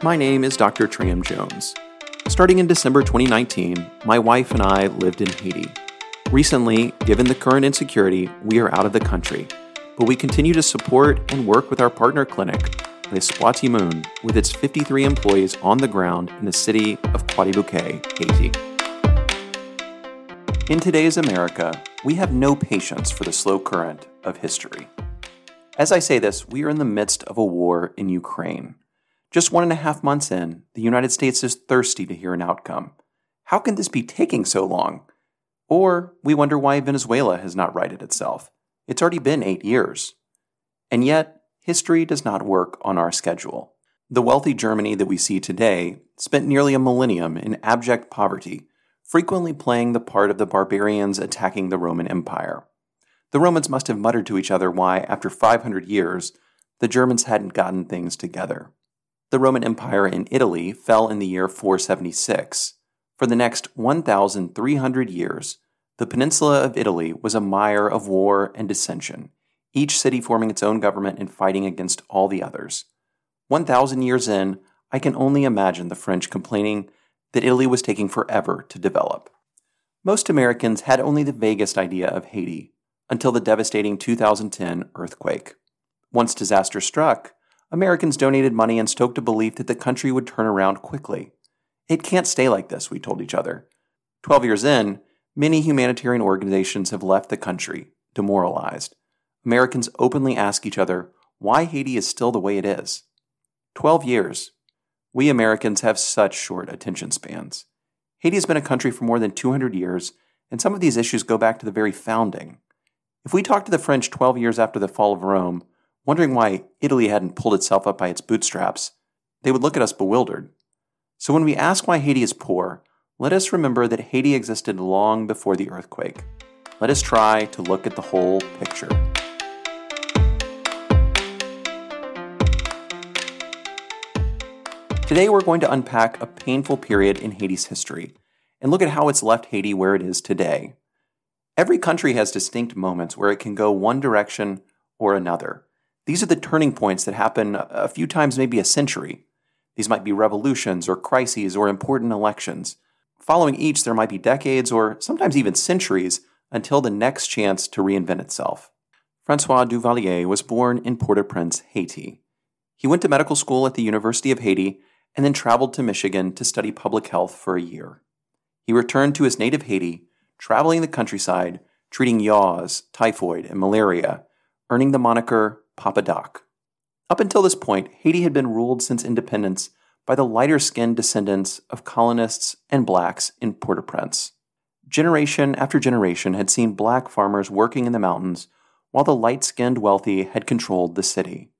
My name is Dr. Tram Jones. Starting in December 2019, my wife and I lived in Haiti. Recently, given the current insecurity, we are out of the country, but we continue to support and work with our partner clinic, Les Moon, with its 53 employees on the ground in the city of Croix-des-Bouquets, Haiti. In today's America, we have no patience for the slow current of history. As I say this, we are in the midst of a war in Ukraine. Just one and a half months in, the United States is thirsty to hear an outcome. How can this be taking so long? Or we wonder why Venezuela has not righted itself. It's already been eight years. And yet, history does not work on our schedule. The wealthy Germany that we see today spent nearly a millennium in abject poverty frequently playing the part of the barbarians attacking the Roman Empire. The Romans must have muttered to each other why, after 500 years, the Germans hadn't gotten things together. The Roman Empire in Italy fell in the year 476. For the next 1,300 years, the peninsula of Italy was a mire of war and dissension, each city forming its own government and fighting against all the others. 1,000 years in, I can only imagine the French complaining that Italy was taking forever to develop. Most Americans had only the vaguest idea of Haiti until the devastating 2010 earthquake. Once disaster struck, Americans donated money and stoked a belief that the country would turn around quickly. It can't stay like this, we told each other. Twelve years in, many humanitarian organizations have left the country, demoralized. Americans openly ask each other why Haiti is still the way it is. Twelve years, we Americans have such short attention spans. Haiti has been a country for more than 200 years, and some of these issues go back to the very founding. If we talked to the French 12 years after the fall of Rome, wondering why Italy hadn't pulled itself up by its bootstraps, they would look at us bewildered. So when we ask why Haiti is poor, let us remember that Haiti existed long before the earthquake. Let us try to look at the whole picture. Today, we're going to unpack a painful period in Haiti's history and look at how it's left Haiti where it is today. Every country has distinct moments where it can go one direction or another. These are the turning points that happen a few times, maybe a century. These might be revolutions or crises or important elections. Following each, there might be decades or sometimes even centuries until the next chance to reinvent itself. Francois Duvalier was born in Port au Prince, Haiti. He went to medical school at the University of Haiti and then traveled to Michigan to study public health for a year. He returned to his native Haiti, traveling the countryside, treating yaws, typhoid, and malaria, earning the moniker Papa Doc. Up until this point, Haiti had been ruled since independence by the lighter skinned descendants of colonists and blacks in Port au Prince. Generation after generation had seen black farmers working in the mountains while the light skinned wealthy had controlled the city.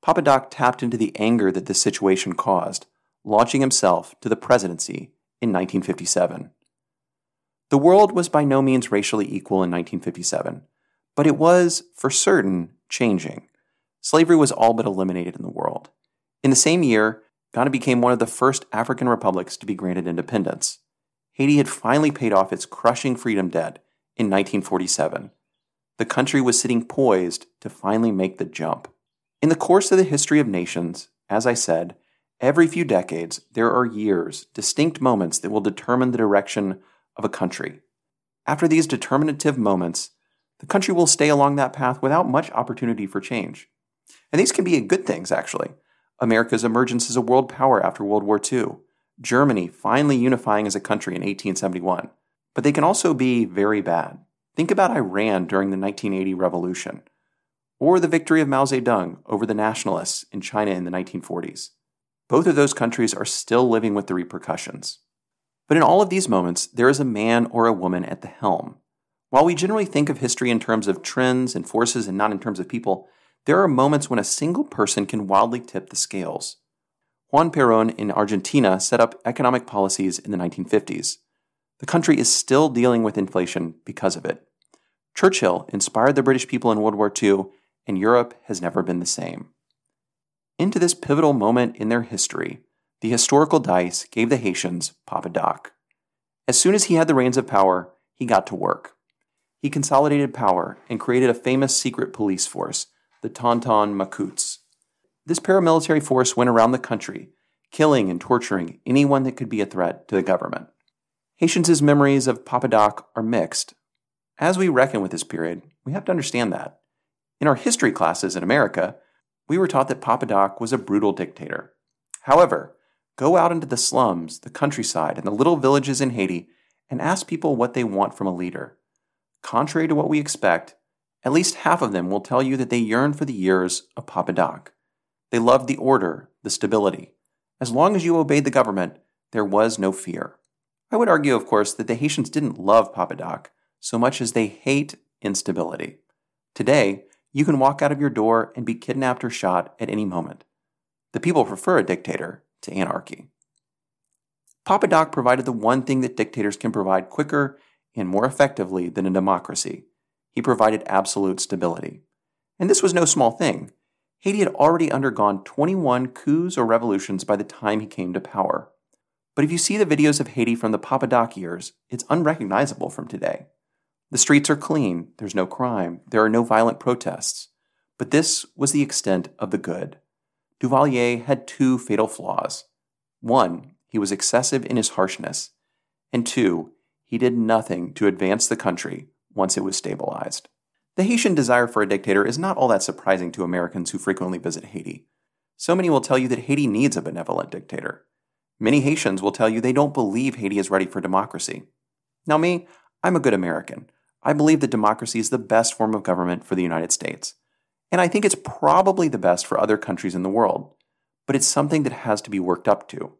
Papa Doc tapped into the anger that this situation caused, launching himself to the presidency in 1957. The world was by no means racially equal in 1957, but it was, for certain, changing. Slavery was all but eliminated in the world. In the same year, Ghana became one of the first African republics to be granted independence. Haiti had finally paid off its crushing freedom debt in 1947. The country was sitting poised to finally make the jump. In the course of the history of nations, as I said, Every few decades, there are years, distinct moments that will determine the direction of a country. After these determinative moments, the country will stay along that path without much opportunity for change. And these can be good things, actually. America's emergence as a world power after World War II, Germany finally unifying as a country in 1871. But they can also be very bad. Think about Iran during the 1980 revolution, or the victory of Mao Zedong over the nationalists in China in the 1940s. Both of those countries are still living with the repercussions. But in all of these moments, there is a man or a woman at the helm. While we generally think of history in terms of trends and forces and not in terms of people, there are moments when a single person can wildly tip the scales. Juan Perón in Argentina set up economic policies in the 1950s. The country is still dealing with inflation because of it. Churchill inspired the British people in World War II, and Europe has never been the same. Into this pivotal moment in their history, the historical dice gave the Haitians Papa Doc. As soon as he had the reins of power, he got to work. He consolidated power and created a famous secret police force, the Tonton Macoutes. This paramilitary force went around the country, killing and torturing anyone that could be a threat to the government. Haitians' memories of Papa Doc are mixed. As we reckon with this period, we have to understand that. In our history classes in America, we were taught that Papa Doc was a brutal dictator. However, go out into the slums, the countryside, and the little villages in Haiti and ask people what they want from a leader. Contrary to what we expect, at least half of them will tell you that they yearn for the years of Papa Doc. They loved the order, the stability. As long as you obeyed the government, there was no fear. I would argue, of course, that the Haitians didn't love Papa Doc so much as they hate instability. Today, you can walk out of your door and be kidnapped or shot at any moment. The people prefer a dictator to anarchy. Papa Doc provided the one thing that dictators can provide quicker and more effectively than a democracy. He provided absolute stability. And this was no small thing. Haiti had already undergone 21 coups or revolutions by the time he came to power. But if you see the videos of Haiti from the Papa Doc years, it's unrecognizable from today. The streets are clean, there's no crime, there are no violent protests. But this was the extent of the good. Duvalier had two fatal flaws. One, he was excessive in his harshness. And two, he did nothing to advance the country once it was stabilized. The Haitian desire for a dictator is not all that surprising to Americans who frequently visit Haiti. So many will tell you that Haiti needs a benevolent dictator. Many Haitians will tell you they don't believe Haiti is ready for democracy. Now, me, I'm a good American. I believe that democracy is the best form of government for the United States. And I think it's probably the best for other countries in the world. But it's something that has to be worked up to.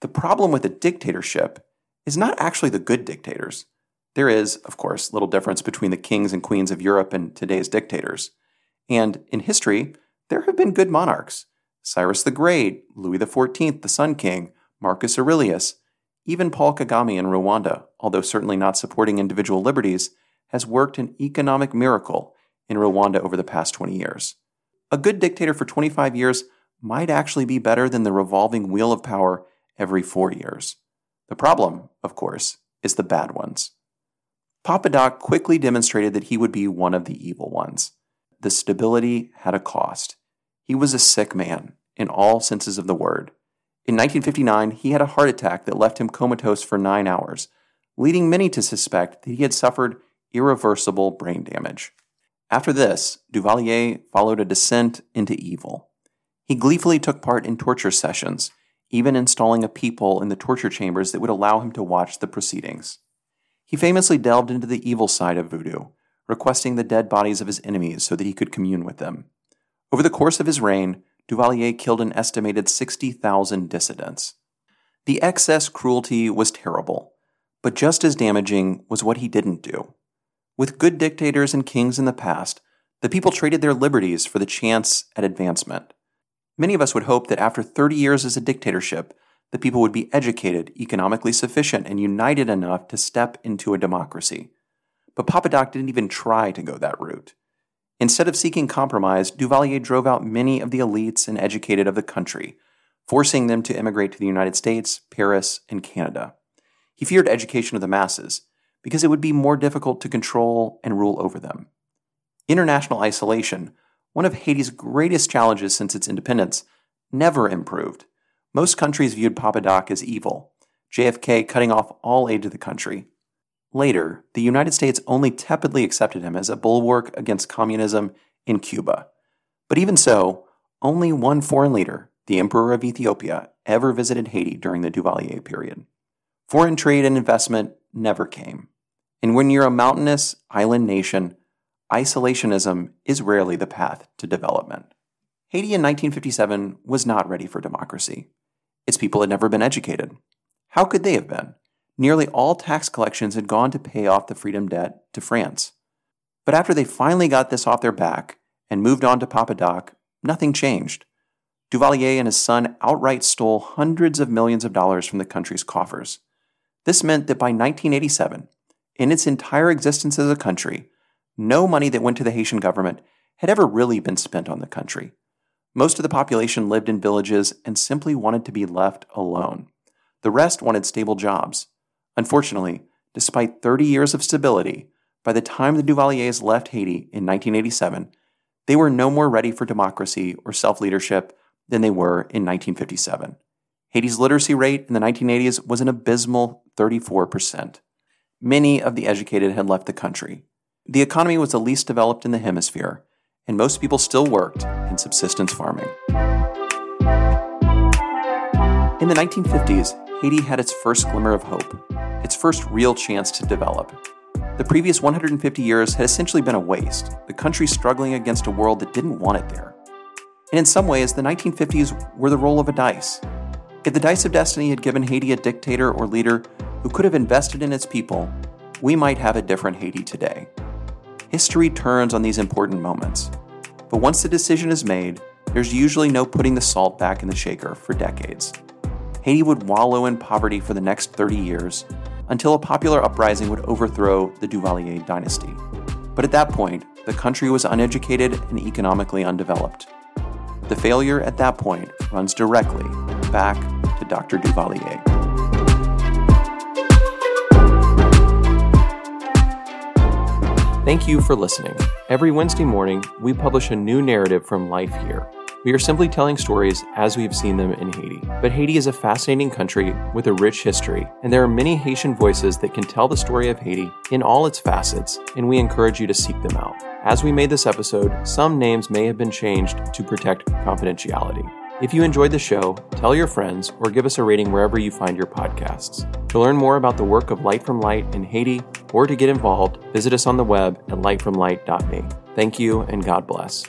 The problem with a dictatorship is not actually the good dictators. There is, of course, little difference between the kings and queens of Europe and today's dictators. And in history, there have been good monarchs. Cyrus the Great, Louis XIV, the Sun King, Marcus Aurelius, even Paul Kagame in Rwanda, although certainly not supporting individual liberties, has worked an economic miracle in Rwanda over the past 20 years. A good dictator for 25 years might actually be better than the revolving wheel of power every four years. The problem, of course, is the bad ones. Papa Doc quickly demonstrated that he would be one of the evil ones. The stability had a cost. He was a sick man, in all senses of the word. In 1959, he had a heart attack that left him comatose for nine hours, leading many to suspect that he had suffered irreversible brain damage. After this, Duvalier followed a descent into evil. He gleefully took part in torture sessions, even installing a peephole in the torture chambers that would allow him to watch the proceedings. He famously delved into the evil side of voodoo, requesting the dead bodies of his enemies so that he could commune with them. Over the course of his reign, Duvalier killed an estimated 60,000 dissidents. The excess cruelty was terrible, but just as damaging was what he didn't do. With good dictators and kings in the past, the people traded their liberties for the chance at advancement. Many of us would hope that after 30 years as a dictatorship, the people would be educated, economically sufficient, and united enough to step into a democracy. But Papa Doc didn't even try to go that route. Instead of seeking compromise, Duvalier drove out many of the elites and educated of the country, forcing them to immigrate to the United States, Paris, and Canada. He feared education of the masses because it would be more difficult to control and rule over them. International isolation one of Haiti's greatest challenges since its independence, never improved. Most countries viewed Papa Doc as evil, JFK cutting off all aid to the country. Later, the United States only tepidly accepted him as a bulwark against communism in Cuba. But even so, only one foreign leader, the Emperor of Ethiopia, ever visited Haiti during the Duvalier period. Foreign trade and investment never came. And when you're a mountainous island nation, isolationism is rarely the path to development. Haiti in 1957 was not ready for democracy. Its people had never been educated. How could they have been? Nearly all tax collections had gone to pay off the freedom debt to France. But after they finally got this off their back and moved on to Papa Doc, nothing changed. Duvalier and his son outright stole hundreds of millions of dollars from the country's coffers. This meant that by 1987, in its entire existence as a country, no money that went to the Haitian government had ever really been spent on the country. Most of the population lived in villages and simply wanted to be left alone. The rest wanted stable jobs. Unfortunately, despite 30 years of stability, by the time the Duvaliers left Haiti in 1987, they were no more ready for democracy or self leadership than they were in 1957. Haiti's literacy rate in the 1980s was an abysmal 34%. Many of the educated had left the country. The economy was the least developed in the hemisphere, and most people still worked in subsistence farming. In the 1950s, Haiti had its first glimmer of hope, its first real chance to develop. The previous 150 years had essentially been a waste, the country struggling against a world that didn't want it there. And in some ways, the 1950s were the roll of a dice. If the dice of destiny had given Haiti a dictator or leader who could have invested in its people, we might have a different Haiti today. History turns on these important moments. But once the decision is made, there's usually no putting the salt back in the shaker for decades. Haiti would wallow in poverty for the next 30 years until a popular uprising would overthrow the Duvalier dynasty. But at that point, the country was uneducated and economically undeveloped. The failure at that point runs directly back to Dr. Duvalier. Thank you for listening. Every Wednesday morning, we publish a new narrative from life here. We are simply telling stories as we've seen them in Haiti. But Haiti is a fascinating country with a rich history, and there are many Haitian voices that can tell the story of Haiti in all its facets, and we encourage you to seek them out. As we made this episode, some names may have been changed to protect confidentiality. If you enjoyed the show, tell your friends or give us a rating wherever you find your podcasts. To learn more about the work of Light from Light in Haiti or to get involved, visit us on the web at lightfromlight.me. Thank you and God bless.